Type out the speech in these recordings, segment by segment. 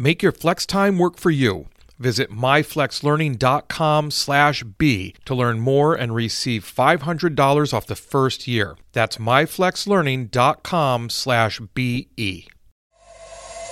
Make your flex time work for you. Visit myflexlearning.com slash B to learn more and receive $500 off the first year. That's myflexlearning.com slash BE.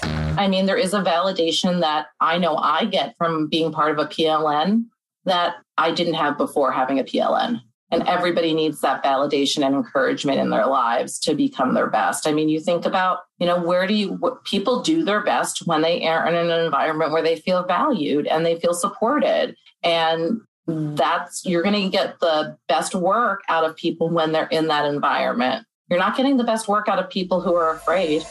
I mean, there is a validation that I know I get from being part of a PLN that I didn't have before having a PLN. And everybody needs that validation and encouragement in their lives to become their best. I mean, you think about, you know, where do you, what, people do their best when they are in an environment where they feel valued and they feel supported. And that's, you're going to get the best work out of people when they're in that environment. You're not getting the best work out of people who are afraid.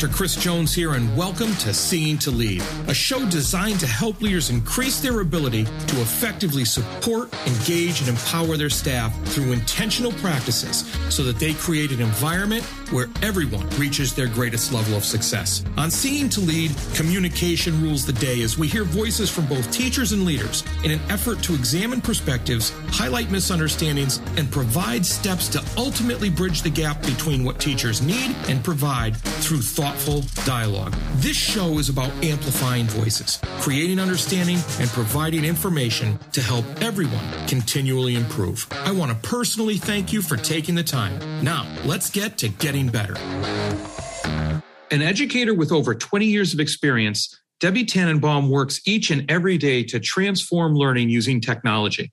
Dr. Chris Jones here, and welcome to Seeing to Lead, a show designed to help leaders increase their ability to effectively support, engage, and empower their staff through intentional practices so that they create an environment where everyone reaches their greatest level of success. On Seeing to Lead, communication rules the day as we hear voices from both teachers and leaders in an effort to examine perspectives, highlight misunderstandings, and provide steps to ultimately bridge the gap between what teachers need and provide through thoughtful dialogue. This show is about amplifying voices, creating understanding, and providing information to help everyone continually improve. I want to personally thank you for taking the time. Now, let's get to getting better. An educator with over 20 years of experience, Debbie Tannenbaum works each and every day to transform learning using technology.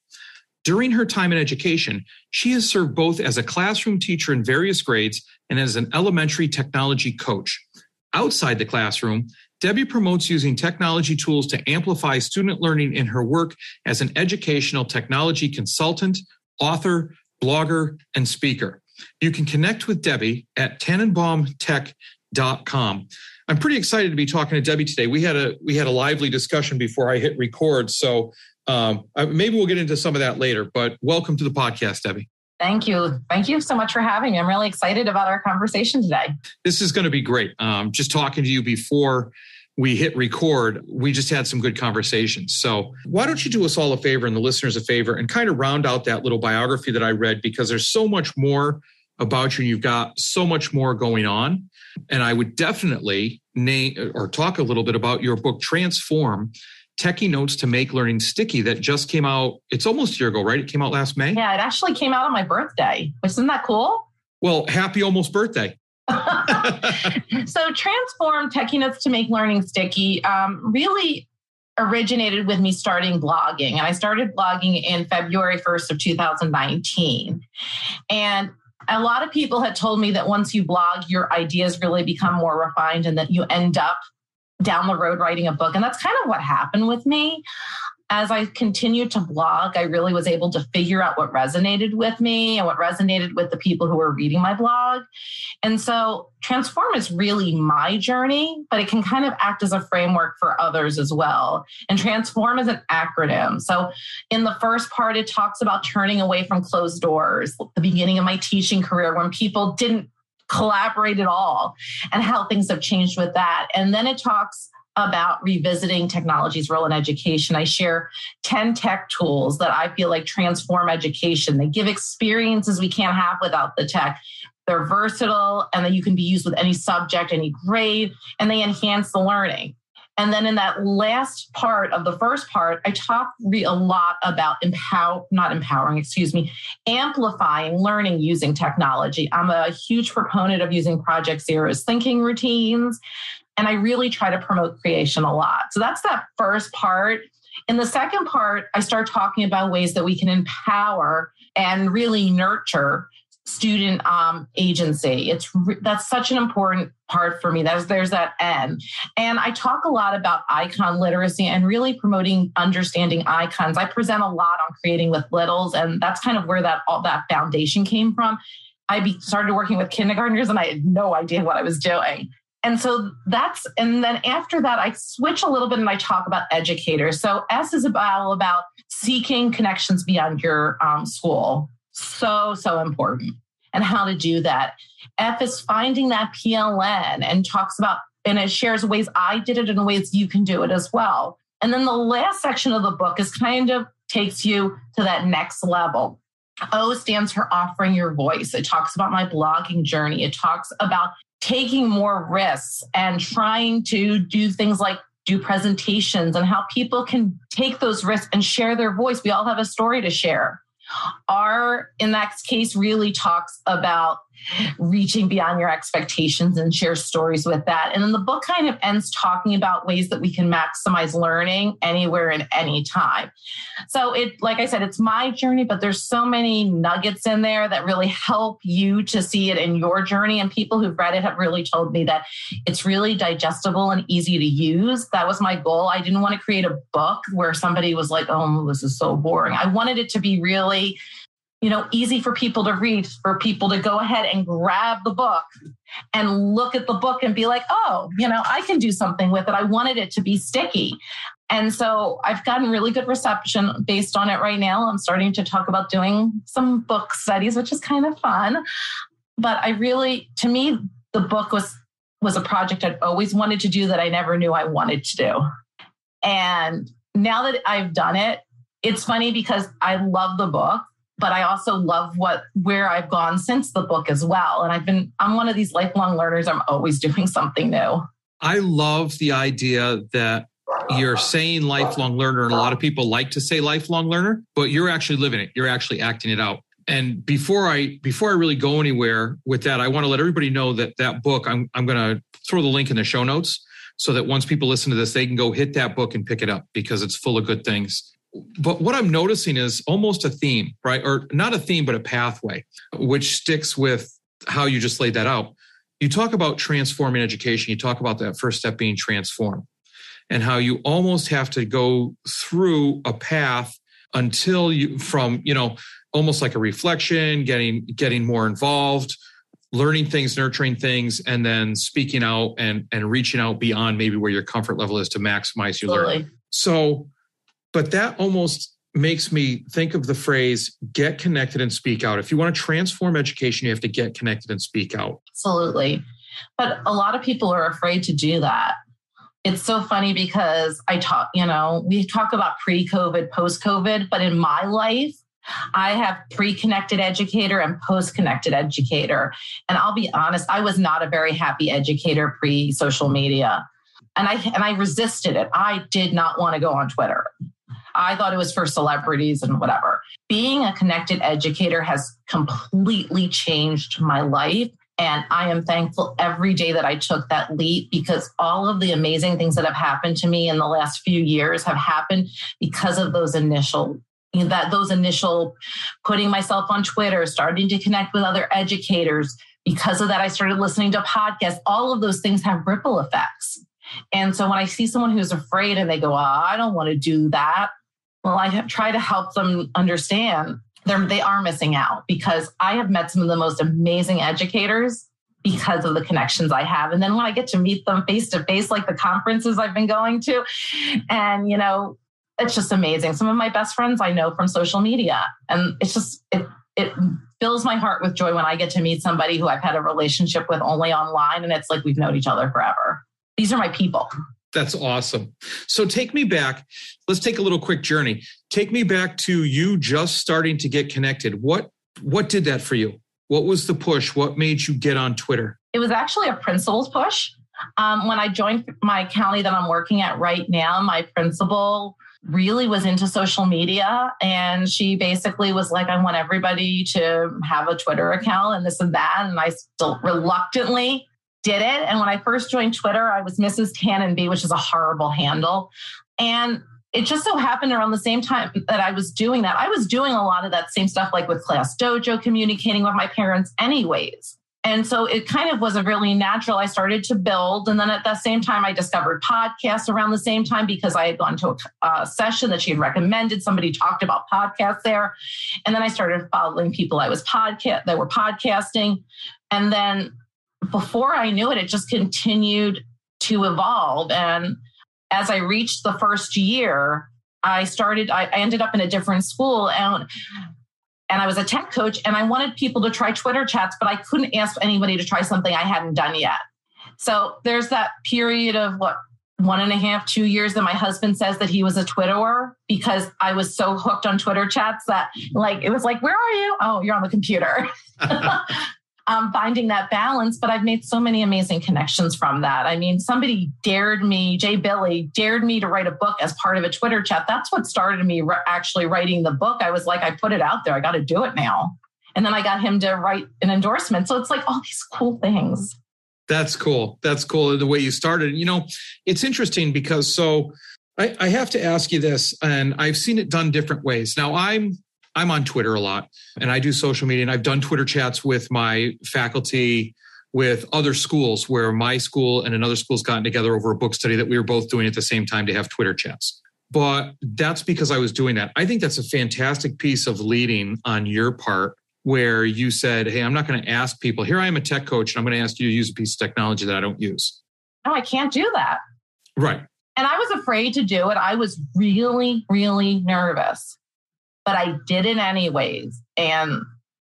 During her time in education, she has served both as a classroom teacher in various grades and as an elementary technology coach. Outside the classroom, Debbie promotes using technology tools to amplify student learning in her work as an educational technology consultant, author, blogger, and speaker. You can connect with Debbie at tannenbaumtech.com. I'm pretty excited to be talking to Debbie today. We had a we had a lively discussion before I hit record, so um, maybe we'll get into some of that later, but welcome to the podcast, Debbie. Thank you. Thank you so much for having me. I'm really excited about our conversation today. This is going to be great. Um, just talking to you before we hit record, we just had some good conversations. So, why don't you do us all a favor and the listeners a favor and kind of round out that little biography that I read because there's so much more about you and you've got so much more going on. And I would definitely name or talk a little bit about your book, Transform Techie Notes to Make Learning Sticky that just came out. It's almost a year ago, right? It came out last May. Yeah, it actually came out on my birthday, isn't that cool? Well, happy almost birthday. so, Transform Techie Notes to Make Learning Sticky um, really originated with me starting blogging. And I started blogging in February 1st of 2019. And a lot of people had told me that once you blog, your ideas really become more refined and that you end up down the road writing a book. And that's kind of what happened with me. As I continued to blog, I really was able to figure out what resonated with me and what resonated with the people who were reading my blog. And so Transform is really my journey, but it can kind of act as a framework for others as well. And Transform is an acronym. So in the first part, it talks about turning away from closed doors, the beginning of my teaching career when people didn't collaborate at all and how things have changed with that. And then it talks about revisiting technology's role in education. I share 10 tech tools that I feel like transform education. They give experiences we can't have without the tech. They're versatile and that you can be used with any subject, any grade, and they enhance the learning. And then in that last part of the first part, I talk a lot about empower, not empowering, excuse me, amplifying learning using technology. I'm a huge proponent of using Project Zero's thinking routines, and I really try to promote creation a lot. So that's that first part. In the second part, I start talking about ways that we can empower and really nurture student um, agency. It's re- that's such an important part for me. There's there's that N, and I talk a lot about icon literacy and really promoting understanding icons. I present a lot on creating with littles, and that's kind of where that all that foundation came from. I started working with kindergartners, and I had no idea what I was doing. And so that's and then after that i switch a little bit and i talk about educators. So s is about about seeking connections beyond your um, school. So so important. And how to do that. F is finding that pln and talks about and it shares ways i did it and ways you can do it as well. And then the last section of the book is kind of takes you to that next level. O stands for offering your voice. It talks about my blogging journey. It talks about taking more risks and trying to do things like do presentations and how people can take those risks and share their voice. We all have a story to share. R, in that case, really talks about reaching beyond your expectations and share stories with that. And then the book kind of ends talking about ways that we can maximize learning anywhere and any time. So it, like I said, it's my journey, but there's so many nuggets in there that really help you to see it in your journey. And people who've read it have really told me that it's really digestible and easy to use. That was my goal. I didn't want to create a book where somebody was like, oh, this is so boring. I wanted it to be really you know, easy for people to read, for people to go ahead and grab the book and look at the book and be like, oh, you know, I can do something with it. I wanted it to be sticky. And so I've gotten really good reception based on it right now. I'm starting to talk about doing some book studies, which is kind of fun. But I really, to me, the book was was a project I'd always wanted to do that I never knew I wanted to do. And now that I've done it, it's funny because I love the book but I also love what where I've gone since the book as well. And I've been I'm one of these lifelong learners. I'm always doing something new. I love the idea that you're saying lifelong learner and a lot of people like to say lifelong learner, but you're actually living it. You're actually acting it out. And before I before I really go anywhere with that, I want to let everybody know that that book I'm I'm going to throw the link in the show notes so that once people listen to this they can go hit that book and pick it up because it's full of good things but what I'm noticing is almost a theme, right? Or not a theme, but a pathway, which sticks with how you just laid that out. You talk about transforming education. You talk about that first step being transform and how you almost have to go through a path until you from, you know, almost like a reflection, getting getting more involved, learning things, nurturing things, and then speaking out and and reaching out beyond maybe where your comfort level is to maximize your totally. learning. So but that almost makes me think of the phrase get connected and speak out. If you want to transform education, you have to get connected and speak out. Absolutely. But a lot of people are afraid to do that. It's so funny because I talk, you know, we talk about pre COVID, post COVID, but in my life, I have pre connected educator and post connected educator. And I'll be honest, I was not a very happy educator pre social media. And I and I resisted it. I did not want to go on Twitter. I thought it was for celebrities and whatever. Being a connected educator has completely changed my life. And I am thankful every day that I took that leap because all of the amazing things that have happened to me in the last few years have happened because of those initial that those initial putting myself on Twitter, starting to connect with other educators. Because of that, I started listening to podcasts. All of those things have ripple effects. And so when I see someone who's afraid and they go, oh, I don't want to do that, well, I try to help them understand they're, they are missing out because I have met some of the most amazing educators because of the connections I have. And then when I get to meet them face to face, like the conferences I've been going to, and, you know, it's just amazing. Some of my best friends I know from social media. And it's just, it, it fills my heart with joy when I get to meet somebody who I've had a relationship with only online. And it's like we've known each other forever. These are my people. That's awesome. So take me back. Let's take a little quick journey. Take me back to you just starting to get connected. What what did that for you? What was the push? What made you get on Twitter? It was actually a principal's push. Um, when I joined my county that I'm working at right now, my principal really was into social media and she basically was like i want everybody to have a twitter account and this and that and i still reluctantly did it. And when I first joined Twitter, I was Mrs. Tannenby, which is a horrible handle. And it just so happened around the same time that I was doing that, I was doing a lot of that same stuff, like with Class Dojo, communicating with my parents, anyways. And so it kind of was a really natural. I started to build. And then at the same time, I discovered podcasts around the same time because I had gone to a, a session that she had recommended. Somebody talked about podcasts there. And then I started following people I was podcast that were podcasting. And then before I knew it, it just continued to evolve. And as I reached the first year, I started, I, I ended up in a different school and and I was a tech coach and I wanted people to try Twitter chats, but I couldn't ask anybody to try something I hadn't done yet. So there's that period of what one and a half, two years that my husband says that he was a Twitterer because I was so hooked on Twitter chats that like it was like, where are you? Oh, you're on the computer. um, finding that balance, but I've made so many amazing connections from that. I mean, somebody dared me, Jay Billy dared me to write a book as part of a Twitter chat. That's what started me re- actually writing the book. I was like, I put it out there. I got to do it now. And then I got him to write an endorsement. So it's like all these cool things. That's cool. That's cool. The way you started. You know, it's interesting because so I, I have to ask you this, and I've seen it done different ways. Now I'm I'm on Twitter a lot and I do social media and I've done Twitter chats with my faculty, with other schools where my school and another school's gotten together over a book study that we were both doing at the same time to have Twitter chats. But that's because I was doing that. I think that's a fantastic piece of leading on your part where you said, Hey, I'm not going to ask people. Here I am a tech coach and I'm going to ask you to use a piece of technology that I don't use. No, I can't do that. Right. And I was afraid to do it. I was really, really nervous but I did it anyways. And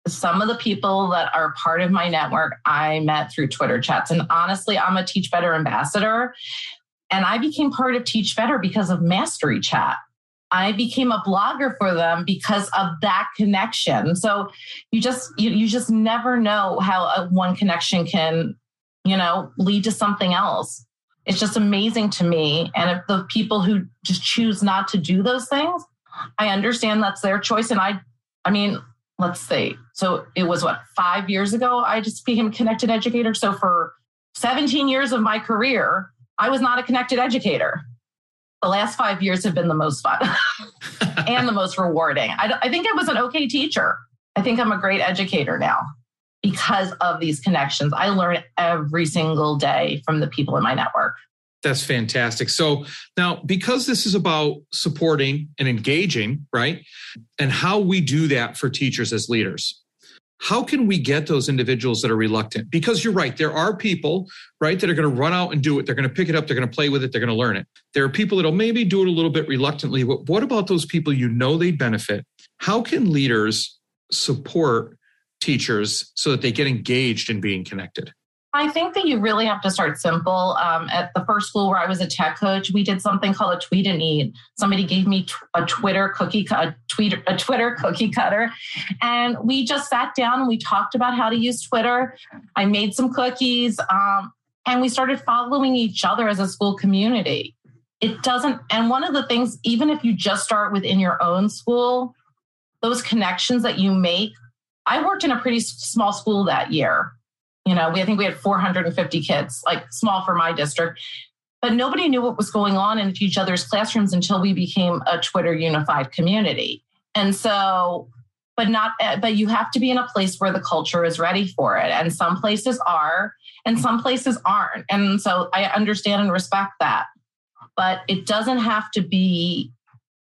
some of the people that are part of my network, I met through Twitter chats. And honestly, I'm a Teach Better ambassador. And I became part of Teach Better because of Mastery Chat. I became a blogger for them because of that connection. So you just you, you just never know how a, one connection can, you know, lead to something else. It's just amazing to me. And if the people who just choose not to do those things, I understand that's their choice. And I, I mean, let's see. So it was what, five years ago, I just became a connected educator. So for 17 years of my career, I was not a connected educator. The last five years have been the most fun and the most rewarding. I, I think I was an okay teacher. I think I'm a great educator now because of these connections. I learn every single day from the people in my network. That's fantastic. So now, because this is about supporting and engaging, right? And how we do that for teachers as leaders. How can we get those individuals that are reluctant? Because you're right, there are people, right, that are going to run out and do it. They're going to pick it up, they're going to play with it, they're going to learn it. There are people that'll maybe do it a little bit reluctantly. But what about those people you know they benefit? How can leaders support teachers so that they get engaged in being connected? I think that you really have to start simple. Um, at the first school where I was a tech coach, we did something called a tweet and eat. Somebody gave me a Twitter cookie, a tweet, a Twitter cookie cutter, and we just sat down and we talked about how to use Twitter. I made some cookies, um, and we started following each other as a school community. It doesn't, and one of the things, even if you just start within your own school, those connections that you make. I worked in a pretty small school that year you know, we I think we had 450 kids, like small for my district. But nobody knew what was going on in each other's classrooms until we became a Twitter unified community. And so, but not, eh, but you have to be in a place where the culture is ready for it. And some places are, and some places aren't. And so I understand and respect that. But it doesn't have to be,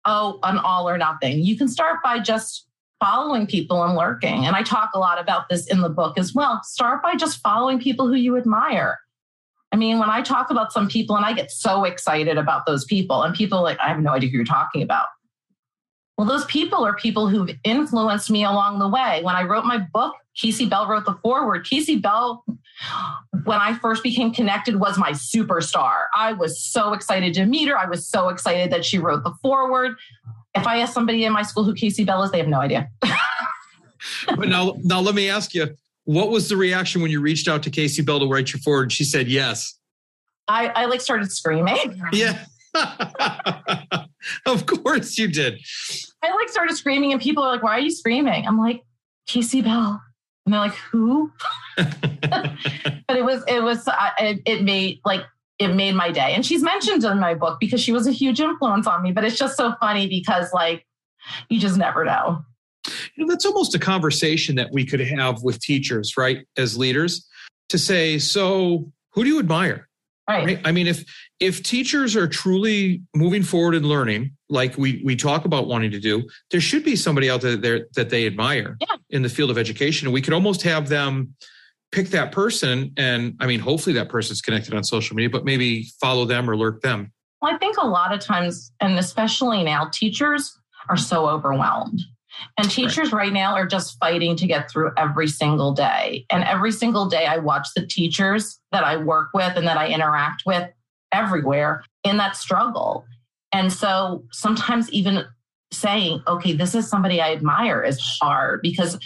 oh, an all or nothing. You can start by just following people and lurking. And I talk a lot about this in the book as well. Start by just following people who you admire. I mean, when I talk about some people and I get so excited about those people, and people like, I have no idea who you're talking about. Well, those people are people who've influenced me along the way. When I wrote my book, Kasey Bell wrote the foreword. Kasey Bell, when I first became connected, was my superstar. I was so excited to meet her. I was so excited that she wrote the foreword if I ask somebody in my school who Kasey Bell is, they have no idea. but now, now let me ask you, what was the reaction when you reached out to Kasey Bell to write your forward? She said yes. I, I like started screaming. Yeah. of course you did. I like started screaming, and people are like, "Why are you screaming?" I'm like, "Kasey Bell," and they're like, "Who?" but it was it was uh, it, it made like it made my day. And she's mentioned in my book because she was a huge influence on me. But it's just so funny because, like, you just never know. You know, that's almost a conversation that we could have with teachers, right? As leaders, to say, so who do you admire? Right. right. I mean, if if teachers are truly moving forward in learning, like we we talk about wanting to do, there should be somebody out there that they admire yeah. in the field of education, and we could almost have them pick that person and I mean, hopefully that person's connected on social media, but maybe follow them or lurk them. Well, I think a lot of times, and especially now, teachers are so overwhelmed. And teachers right. right now are just fighting to get through every single day. And every single day, I watch the teachers that I work with and that I interact with everywhere in that struggle. And so sometimes even saying, okay, this is somebody I admire is hard because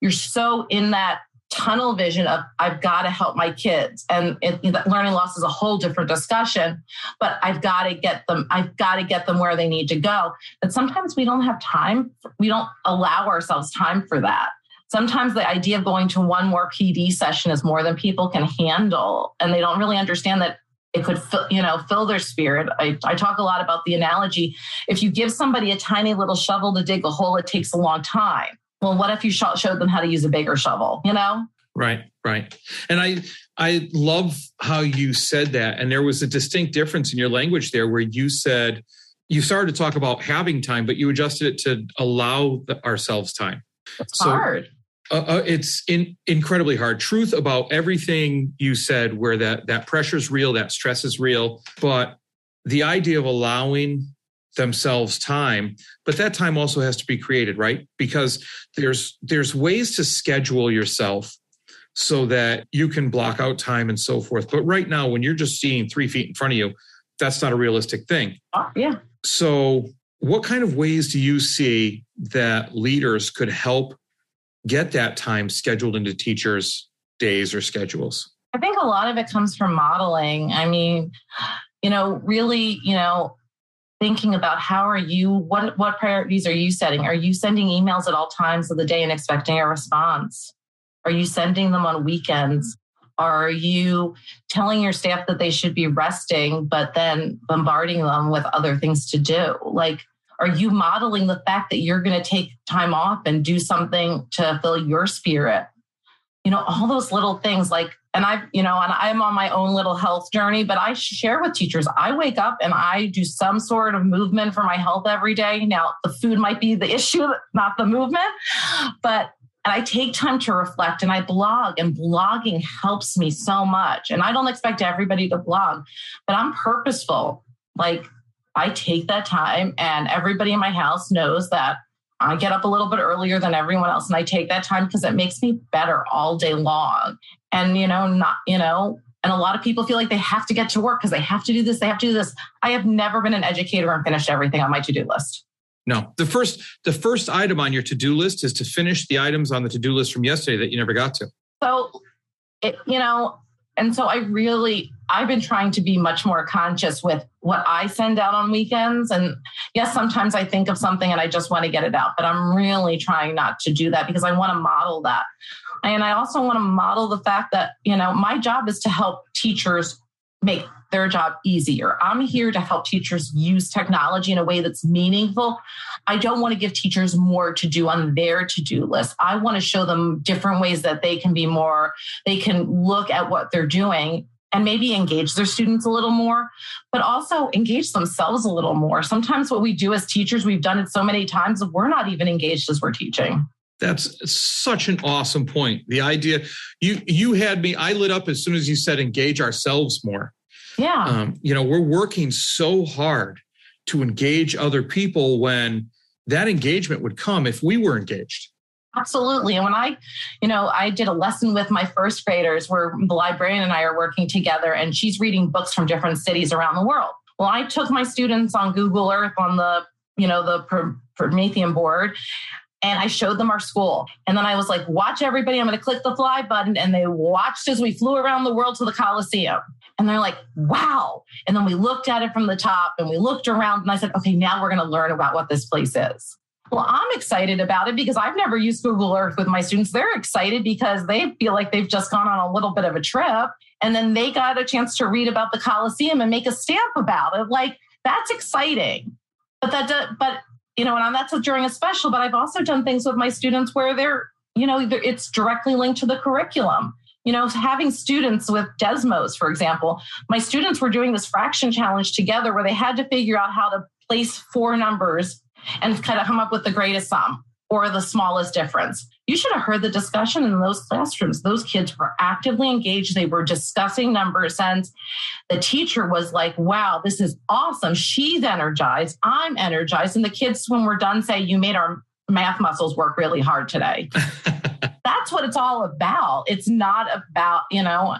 you're so in that tunnel vision of I've got to help my kids. And it, learning loss is a whole different discussion, but I've got to get them, I've got to get them where they need to go. But sometimes we don't have time. We don't allow ourselves time for that. Sometimes the idea of going to one more PD session is more than people can handle. And they don't really understand that it could fill, you know fill their spirit I, I talk a lot about the analogy if you give somebody a tiny little shovel to dig a hole it takes a long time well what if you sh- showed them how to use a bigger shovel you know? Right right. And i i love how you said that and there was a distinct difference in your language there where you said you started to talk about having time but you adjusted it to allow the, ourselves time. It's so, hard. uh, uh, it's in, incredibly hard. Truth about everything you said, where that that pressure is real, that stress is real, but the idea of allowing themselves time but that time also has to be created right because there's there's ways to schedule yourself so that you can block out time and so forth but right now when you're just seeing three feet in front of you that's not a realistic thing uh, yeah so what kind of ways do you see that leaders could help get that time scheduled into teachers' days or schedules? I think a lot of it comes from modeling. I mean, you know, really, you know, thinking about how are you what what priorities are you setting? Are you sending emails at all times of the day and expecting a response? Are you sending them on weekends? Are you telling your staff that they should be resting, but then bombarding them with other things to do? Like, are you modeling the fact that you're going to take time off and do something to fill your spirit? You know, all those little things like, and I, you know, and I'm on my own little health journey, but I share with teachers. I wake up and I do some sort of movement for my health every day. Now, the food might be the issue, not the movement, but and I take time to reflect and I blog and blogging helps me so much. And I don't expect everybody to blog, but I'm purposeful. Like I take that time, and everybody in my house knows that I get up a little bit earlier than everyone else, and I take that time because it makes me better all day long. And, you know, not, you know, and a lot of people feel like they have to get to work because they have to do this, they have to do this. I have never been an educator and finished everything on my to do list. No, the first the first item on your to do list is to finish the items on the to do list from yesterday that you never got to. So, it, you know, and so I really, I've been trying to be much more conscious with what I send out on weekends. And yes, sometimes I think of something and I just want to get it out, but I'm really trying not to do that because I want to model that. And I also want to model the fact that, you know, my job is to help teachers make their job easier. I'm here to help teachers use technology in a way that's meaningful. I don't want to give teachers more to do on their to do list. I want to show them different ways that they can be more, they can look at what they're doing and maybe engage their students a little more, but also engage themselves a little more. Sometimes what we do as teachers, we've done it so many times, we're not even engaged as we're teaching. That's such an awesome point. The idea you you had me I lit up as soon as you said engage ourselves more. Yeah. Um, you know, we're working so hard to engage other people when that engagement would come if we were engaged. Absolutely. And when I, you know, I did a lesson with my first graders where the librarian and I are working together and she's reading books from different cities around the world. Well, I took my students on Google Earth on the, you know, the Promethean board and I showed them our school. And then I was like, watch everybody. I'm going to click the fly button. And they watched as we flew around the world to the Coliseum. And they're like, wow. And then we looked at it from the top and we looked around and I said, okay, now we're going to learn about what this place is. Well, I'm excited about it because I've never used Google Earth with my students. They're excited because they feel like they've just gone on a little bit of a trip and then they got a chance to read about the Coliseum and make a stamp about it. Like that's exciting. But that, but you know, and that's during a special, but I've also done things with my students where they're, you know, it's directly linked to the curriculum. You know, having students with Desmos, for example, my students were doing this fraction challenge together where they had to figure out how to place four numbers and kind of come up with the greatest sum. or the smallest difference. You should have heard the discussion in those classrooms. Those kids were actively engaged. They were discussing number sense. The teacher was like, wow, this is awesome. She's energized. I'm energized. And the kids, when we're done, say, you made our math muscles work really hard today. that's what it's all about. It's not about, you know,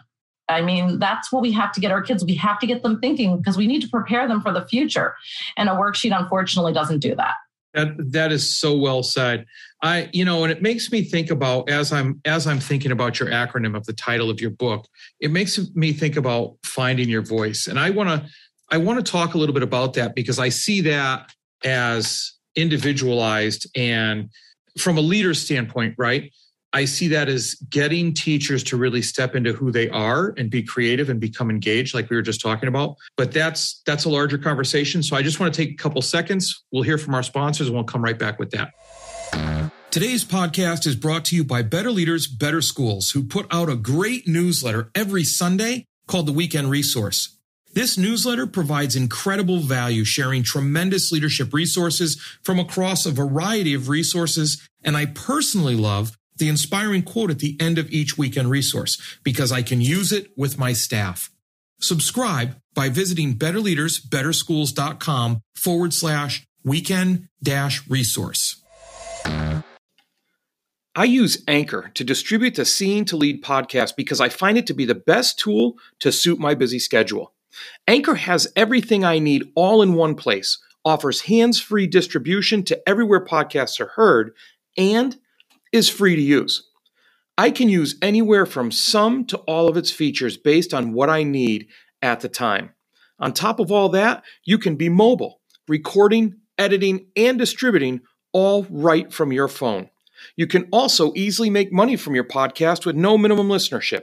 I mean, that's what we have to get our kids. We have to get them thinking because we need to prepare them for the future. And a worksheet, unfortunately, doesn't do that. That that is so well said. I, you know, and it makes me think about as I'm as I'm thinking about your acronym of the title of your book, it makes me think about finding your voice. And I want to I want to talk a little bit about that because I see that as individualized and from a leader standpoint, right? I see that as getting teachers to really step into who they are and be creative and become engaged, like we were just talking about. But that's that's a larger conversation. So I just want to take a couple seconds. We'll hear from our sponsors and we'll come right back with that. Today's podcast is brought to you by Better Leaders, Better Schools, who put out a great newsletter every Sunday called the Weekend Resource. This newsletter provides incredible value, sharing tremendous leadership resources from across a variety of resources. And I personally love the inspiring quote at the end of each weekend resource because I can use it with my staff. Subscribe by visiting betterleadersbetterschools.com forward slash weekend dash resource. I use Anchor to distribute the Seeing to Lead podcast because I find it to be the best tool to suit my busy schedule. Anchor has everything I need all in one place, offers hands free distribution to everywhere podcasts are heard, and is free to use. I can use anywhere from some to all of its features based on what I need at the time. On top of all that, you can be mobile, recording, editing, and distributing all right from your phone. You can also easily make money from your podcast with no minimum listenership.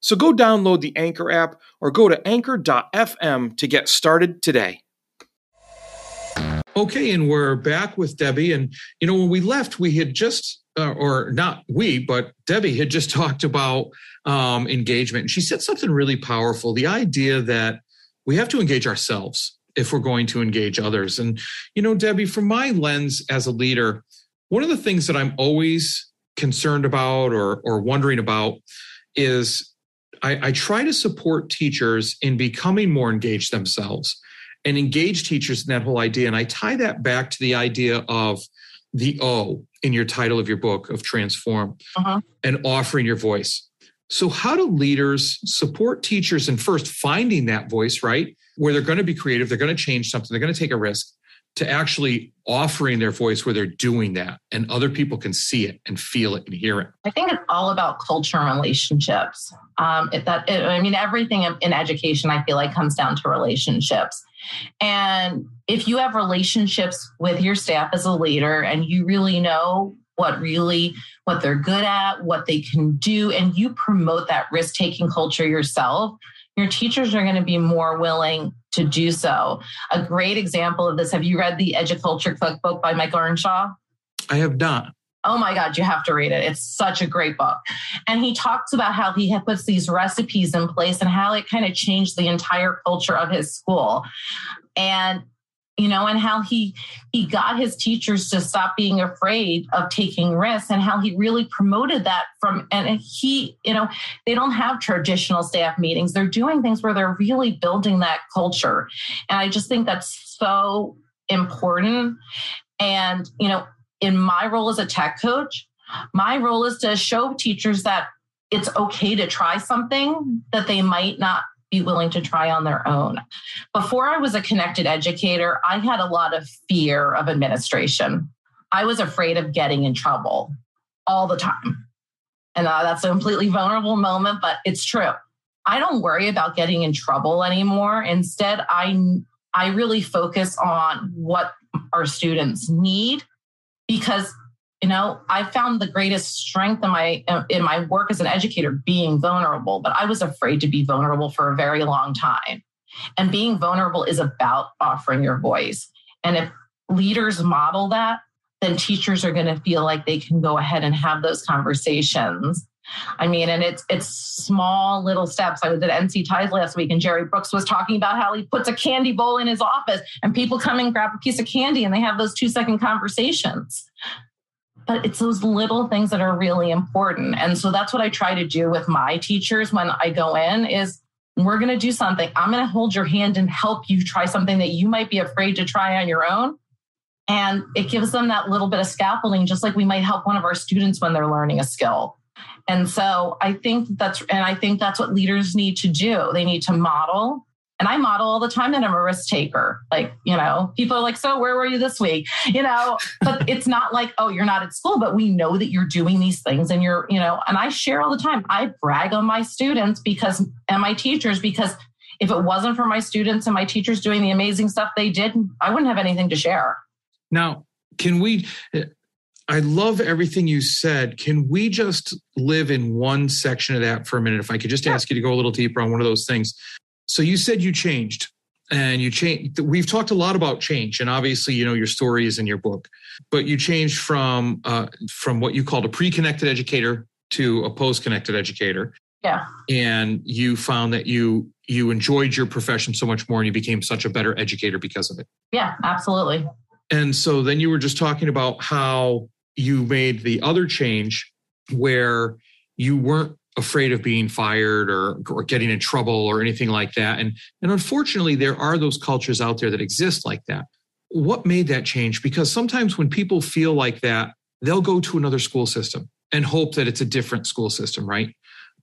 So go download the Anchor app or go to anchor.fm to get started today. Okay, and we're back with Debbie. And, you know, when we left, we had just uh, or not we, but Debbie had just talked about um, engagement. And she said something really powerful the idea that we have to engage ourselves if we're going to engage others. And, you know, Debbie, from my lens as a leader, one of the things that I'm always concerned about or, or wondering about is I, I try to support teachers in becoming more engaged themselves and engage teachers in that whole idea. And I tie that back to the idea of the O in your title of your book of transform uh-huh. and offering your voice. So, how do leaders support teachers in first finding that voice, right? Where they're going to be creative, they're going to change something, they're going to take a risk, to actually offering their voice where they're doing that and other people can see it and feel it and hear it? I think it's all about culture and relationships. Um, that it, I mean, everything in education, I feel like, comes down to relationships. And if you have relationships with your staff as a leader and you really know what really what they're good at what they can do and you promote that risk taking culture yourself your teachers are going to be more willing to do so a great example of this have you read the educulture cookbook by mike earnshaw i have not Oh my God, you have to read it. It's such a great book. And he talks about how he puts these recipes in place and how it kind of changed the entire culture of his school. And you know and how he he got his teachers to stop being afraid of taking risks and how he really promoted that from and he you know they don't have traditional staff meetings. They're doing things where they're really building that culture. And i just think that's so important. And you know in my role as a tech coach, my role is to show teachers that it's okay to try something that they might not be willing to try on their own. Before I was a connected educator, I had a lot of fear of administration. I was afraid of getting in trouble all the time. And uh, that's a completely vulnerable moment, but it's true. I don't worry about getting in trouble anymore. Instead, I I really focus on what our students need because you know i found the greatest strength in my in my work as an educator being vulnerable but i was afraid to be vulnerable for a very long time and being vulnerable is about offering your voice and if leaders model that then teachers are going to feel like they can go ahead and have those conversations I mean, and it's it's small little steps. I was at NCTIES last week, and Jerry Brooks was talking about how he puts a candy bowl in his office, and people come and grab a piece of candy, and they have those two second conversations. But it's those little things that are really important. And so that's what I try to do with my teachers when I go in is we're going to do something. I'm going to hold your hand and help you try something that you might be afraid to try on your own. And it gives them that little bit of scaffolding, just like we might help one of our students when they're learning a skill. And so I think that's, and I think that's what leaders need to do. They need to model and I model all the time that I'm a risk taker. Like, you know, people are like, so where were you this week? You know, but it's not like, oh, you're not at school, but we know that you're doing these things and you're, you know, and I share all the time. I brag on my students because, and my teachers, because if it wasn't for my students and my teachers doing the amazing stuff they did, I wouldn't have anything to share. Now, can we, I love everything you said. Can we just live in one section of that for a minute? If I could just ask you to go a little deeper on one of those things. So you said you changed and you changed. We've talked a lot about change, and obviously, you know your story is in your book. But you changed from uh, from what you called a pre-connected educator to a post-connected educator. Yeah. And you found that you you enjoyed your profession so much more, and you became such a better educator because of it. Yeah, absolutely. And so then you were just talking about how you made the other change where you weren't afraid of being fired or, or getting in trouble or anything like that. And, and unfortunately, there are those cultures out there that exist like that. What made that change? Because sometimes when people feel like that, they'll go to another school system and hope that it's a different school system, right?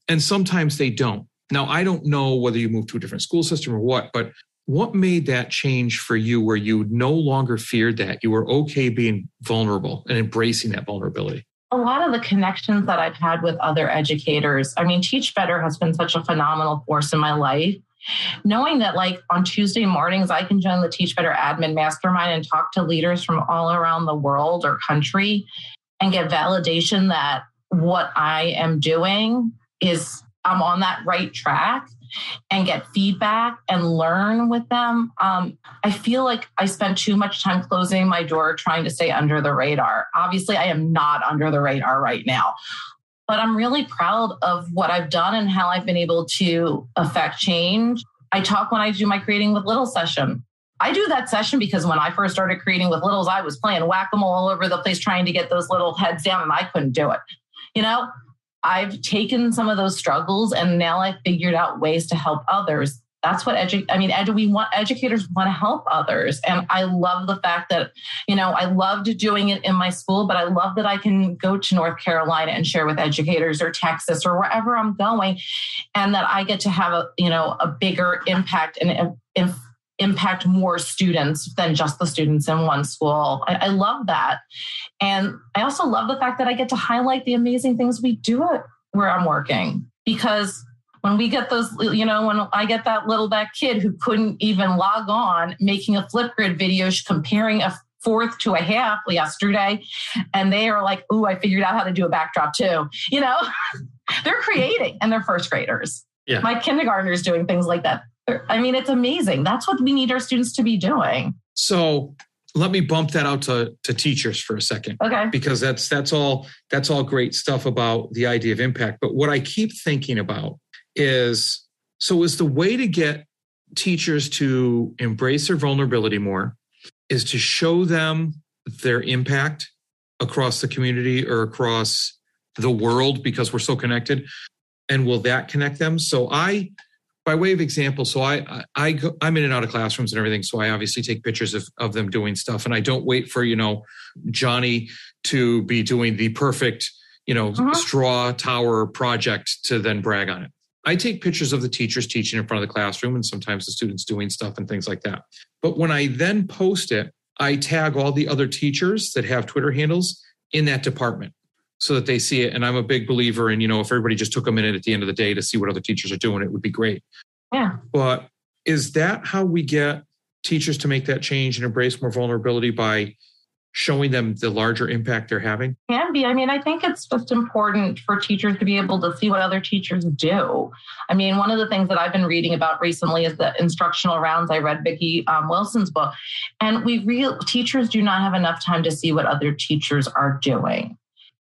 And sometimes they don't. Now, I don't know whether you moved to a different school system or what, but what made that change for you where you no longer feared that? You were okay being vulnerable and embracing that vulnerability? A lot of the connections that I've had with other educators. I mean, Teach Better has been such a phenomenal force in my life. Knowing that, like on Tuesday mornings, I can join the Teach Better admin mastermind and talk to leaders from all around the world or country and get validation that what I am doing is I'm on that right track and get feedback and learn with them. Um, I feel like I spent too much time closing my door trying to stay under the radar. Obviously, I am not under the radar right now, but I'm really proud of what I've done and how I've been able to affect change. I talk when I do my creating with little session. I do that session because when I first started creating with littles, I was playing whack a mole all over the place trying to get those little heads down and I couldn't do it. You know, I've taken some of those struggles and now I've figured out ways to help others. That's what edu- I mean, edu- we want educators want to help others. And I love the fact that, you know, I loved doing it in my school, but I love that I can go to North Carolina and share with educators or Texas or wherever I'm going and that I get to have a, you know, a bigger impact and if impact more students than just the students in one school. I, I, love that. And I also love the fact that I get to highlight the amazing things we do at where I'm working because when we get those, you know, when I get that little that kid who couldn't even log on making a Flipgrid video comparing a fourth to a half yesterday, and they are like, "Ooh, I figured out how to do a backdrop too." You know, they're creating, and they're first graders. Yeah. My kindergartners doing things like that. I mean, it's amazing. That's what we need our students to be doing. So let me bump that out to, to teachers for a second. Okay. Because that's that's all that's all great stuff about the idea of impact. But what I keep thinking about is so is the way to get teachers to embrace their vulnerability more is to show them their impact across the community or across the world because we're so connected and will that connect them so i by way of example, so I, I, I go, I'm in and out of classrooms and everything. So I obviously take pictures of, of them doing stuff and I don't wait for, you know, Johnny to be doing the perfect, you know, uh-huh. straw tower project to then brag on it. I take pictures of the teachers teaching in front of the classroom and sometimes the students doing stuff and things like that. But when I then post it, I tag all the other teachers that have Twitter handles in that department so that they see it. And I'm a big believer in, you know, if everybody just took a minute at the end of the day to see what other teachers are doing, it would be great. Yeah. But is that how we get teachers to make that change and embrace more vulnerability by showing them the larger impact they're having? Can be. I mean, I think it's just important for teachers to be able to see what other teachers do. I mean, one of the things that I've been reading about recently is the instructional rounds. I read Vicki um, Wilson's book, and we real teachers do not have enough time to see what other teachers are doing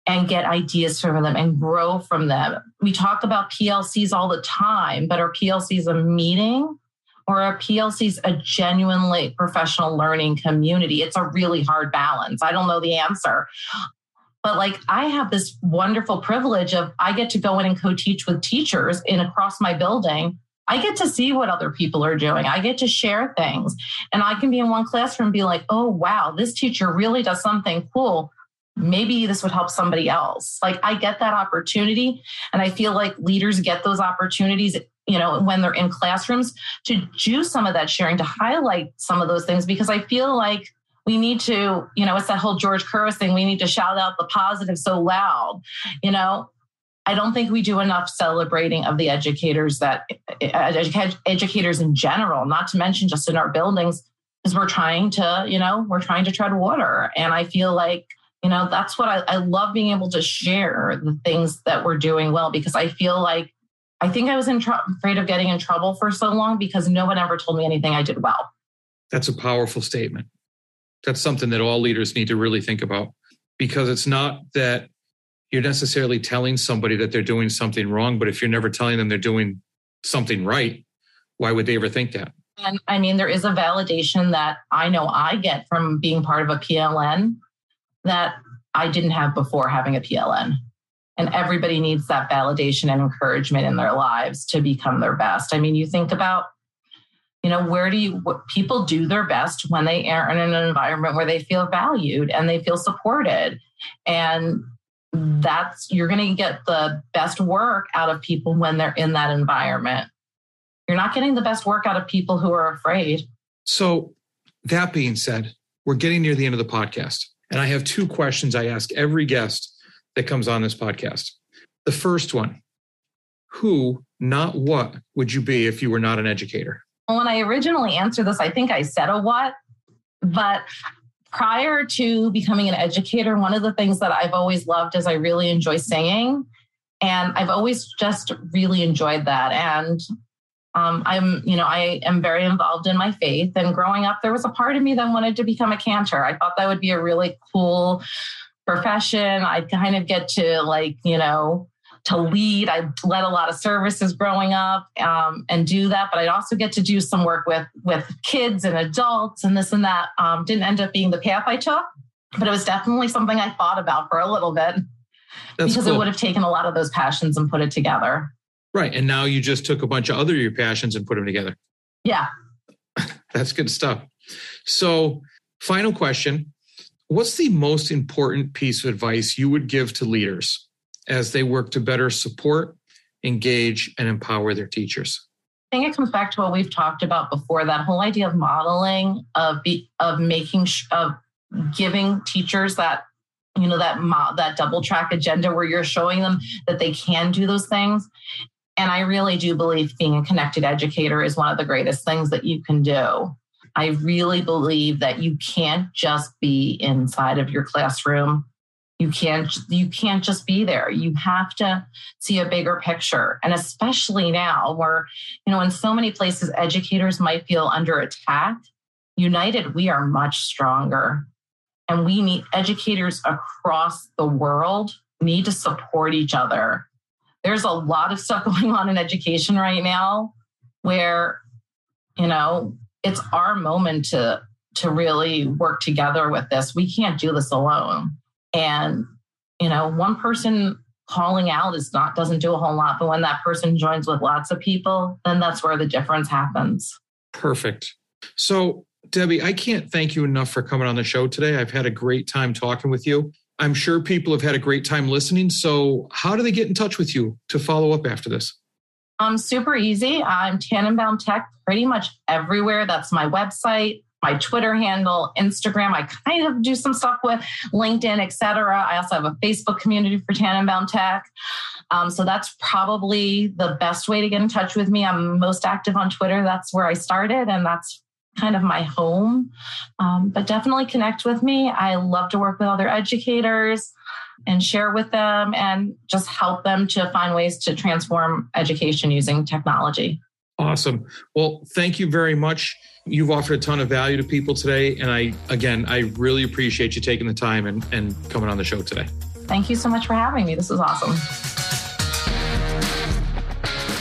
and get ideas from them and grow from them. We talk about PLCs all the time, but are PLCs a meeting or are PLCs a genuinely professional learning community? It's a really hard balance. I don't know the answer. but like I have this wonderful privilege of I get to go in and co-teach with teachers in across my building. I get to see what other people are doing. I get to share things. And I can be in one classroom and be like, oh wow, this teacher really does something cool. Maybe this would help somebody else. Like I get that opportunity. And I feel like leaders get those opportunities you know, when they're in classrooms to do some of that sharing, to highlight some of those things, because I feel like we need to, you know, it's that whole George Couros thing. We need to shout out the positive so loud. You know, I don't think we do enough celebrating of the educators that eh, eh, educators in general, not to mention just in our buildings, because we're trying to, you know, we're trying to tread water. And I feel like, you know, that's what I, I love being able to share the things that we're doing well, because I feel like I think I was in tr- afraid of getting in trouble for so long because no one ever told me anything I did well. That's a powerful statement that's something that all leaders need to really think about because it's not that you're necessarily telling somebody that they're doing something wrong, but if you're never telling them they're doing something right, why would they ever think that? And I mean, there is a validation that I know I get from being part of a PLN that I didn't have before having a PLN. And everybody needs that validation and encouragement in their lives to become their best. I mean, you think about you know where do you people do their best when they are in an environment where they feel valued and they feel supported and that's you're going to get the best work out of people when they're in that environment you're not getting the best work out of people who are afraid so that being said we're getting near the end of the podcast and i have two questions i ask every guest that comes on this podcast the first one who not what would you be if you were not an educator when I originally answered this, I think I said a what, but prior to becoming an educator, one of the things that I've always loved is I really enjoy singing. And I've always just really enjoyed that. And um, I'm, you know, I am very involved in my faith. And growing up, there was a part of me that wanted to become a cantor. I thought that would be a really cool profession. I'd kind of get to like, you know, to lead. I led a lot of services growing up um, and do that, but I'd also get to do some work with with kids and adults and this and that. Um, didn't end up being the path I took, but it was definitely something I thought about for a little bit That's because cool. it would have taken a lot of those passions and put it together. Right, and now you just took a bunch of other your passions and put them together. Yeah, that's good stuff. So, final question. What's the most important piece of advice you would give to leaders as they work to better support, engage, and empower their teachers? I think it comes back to what we've talked about before that whole idea of modeling, of, be, of making, of giving teachers that you know that that double track agenda where you're showing them that they can do those things and i really do believe being a connected educator is one of the greatest things that you can do. I really believe that you can't just be inside of your classroom. You can't you can't just be there. You have to see a bigger picture. And especially now where you know in so many places educators might feel under attack. United we are much stronger. And we need educators across the world need to support each other there's a lot of stuff going on in education right now where you know it's our moment to to really work together with this we can't do this alone and, you know, one person calling out is not doesn't do a whole lot. But when that person joins with lots of people, then that's where the difference happens. Perfect. So Debbie, I can't thank you enough for coming on the show today. I've had a great time talking with you. I'm sure people have had a great time listening. So, how do they get in touch with you to follow up after this? Um, super easy. I'm Tannenbaum Tech pretty much everywhere. That's my website my Twitter handle, Instagram. I kind of do some stuff with LinkedIn, etc. I also have a Facebook community for Tannenbaum Tech. Um, so that's probably the best way to get in touch with me. I'm most active on Twitter. That's where I started, and that's kind of my home. Um, but definitely connect with me. I love to work with other educators and share with them and just help them to find ways to transform education using technology. Awesome. Well, thank you very much. You've offered a ton of value to people today. And I, again, I really appreciate you taking the time and, and coming on the show today. Thank you so much for having me. This was awesome.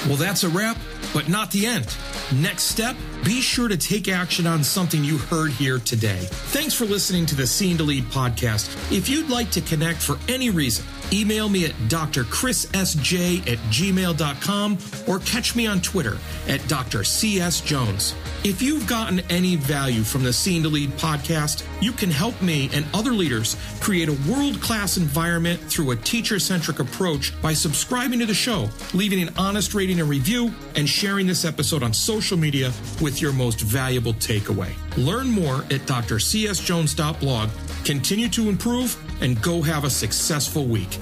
Well, that's a wrap, but not the end. Next step be sure to take action on something you heard here today. Thanks for listening to the Seen to Lead podcast. If you'd like to connect for any reason, email me at drchrissj at gmail.com or catch me on Twitter at drcsjones. If you've gotten any value from the Seen to Lead podcast, you can help me and other leaders create a world class environment through a teacher centric approach by subscribing to the show, leaving an honest rating and review, and sharing this episode on social media with your most valuable takeaway. Learn more at drcsjones.blog. Continue to improve and go have a successful week.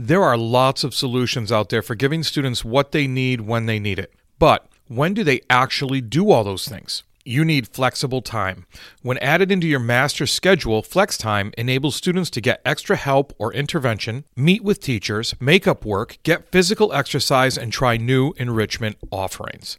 There are lots of solutions out there for giving students what they need when they need it. But when do they actually do all those things? You need flexible time. When added into your master schedule, Flex Time enables students to get extra help or intervention, meet with teachers, make up work, get physical exercise, and try new enrichment offerings.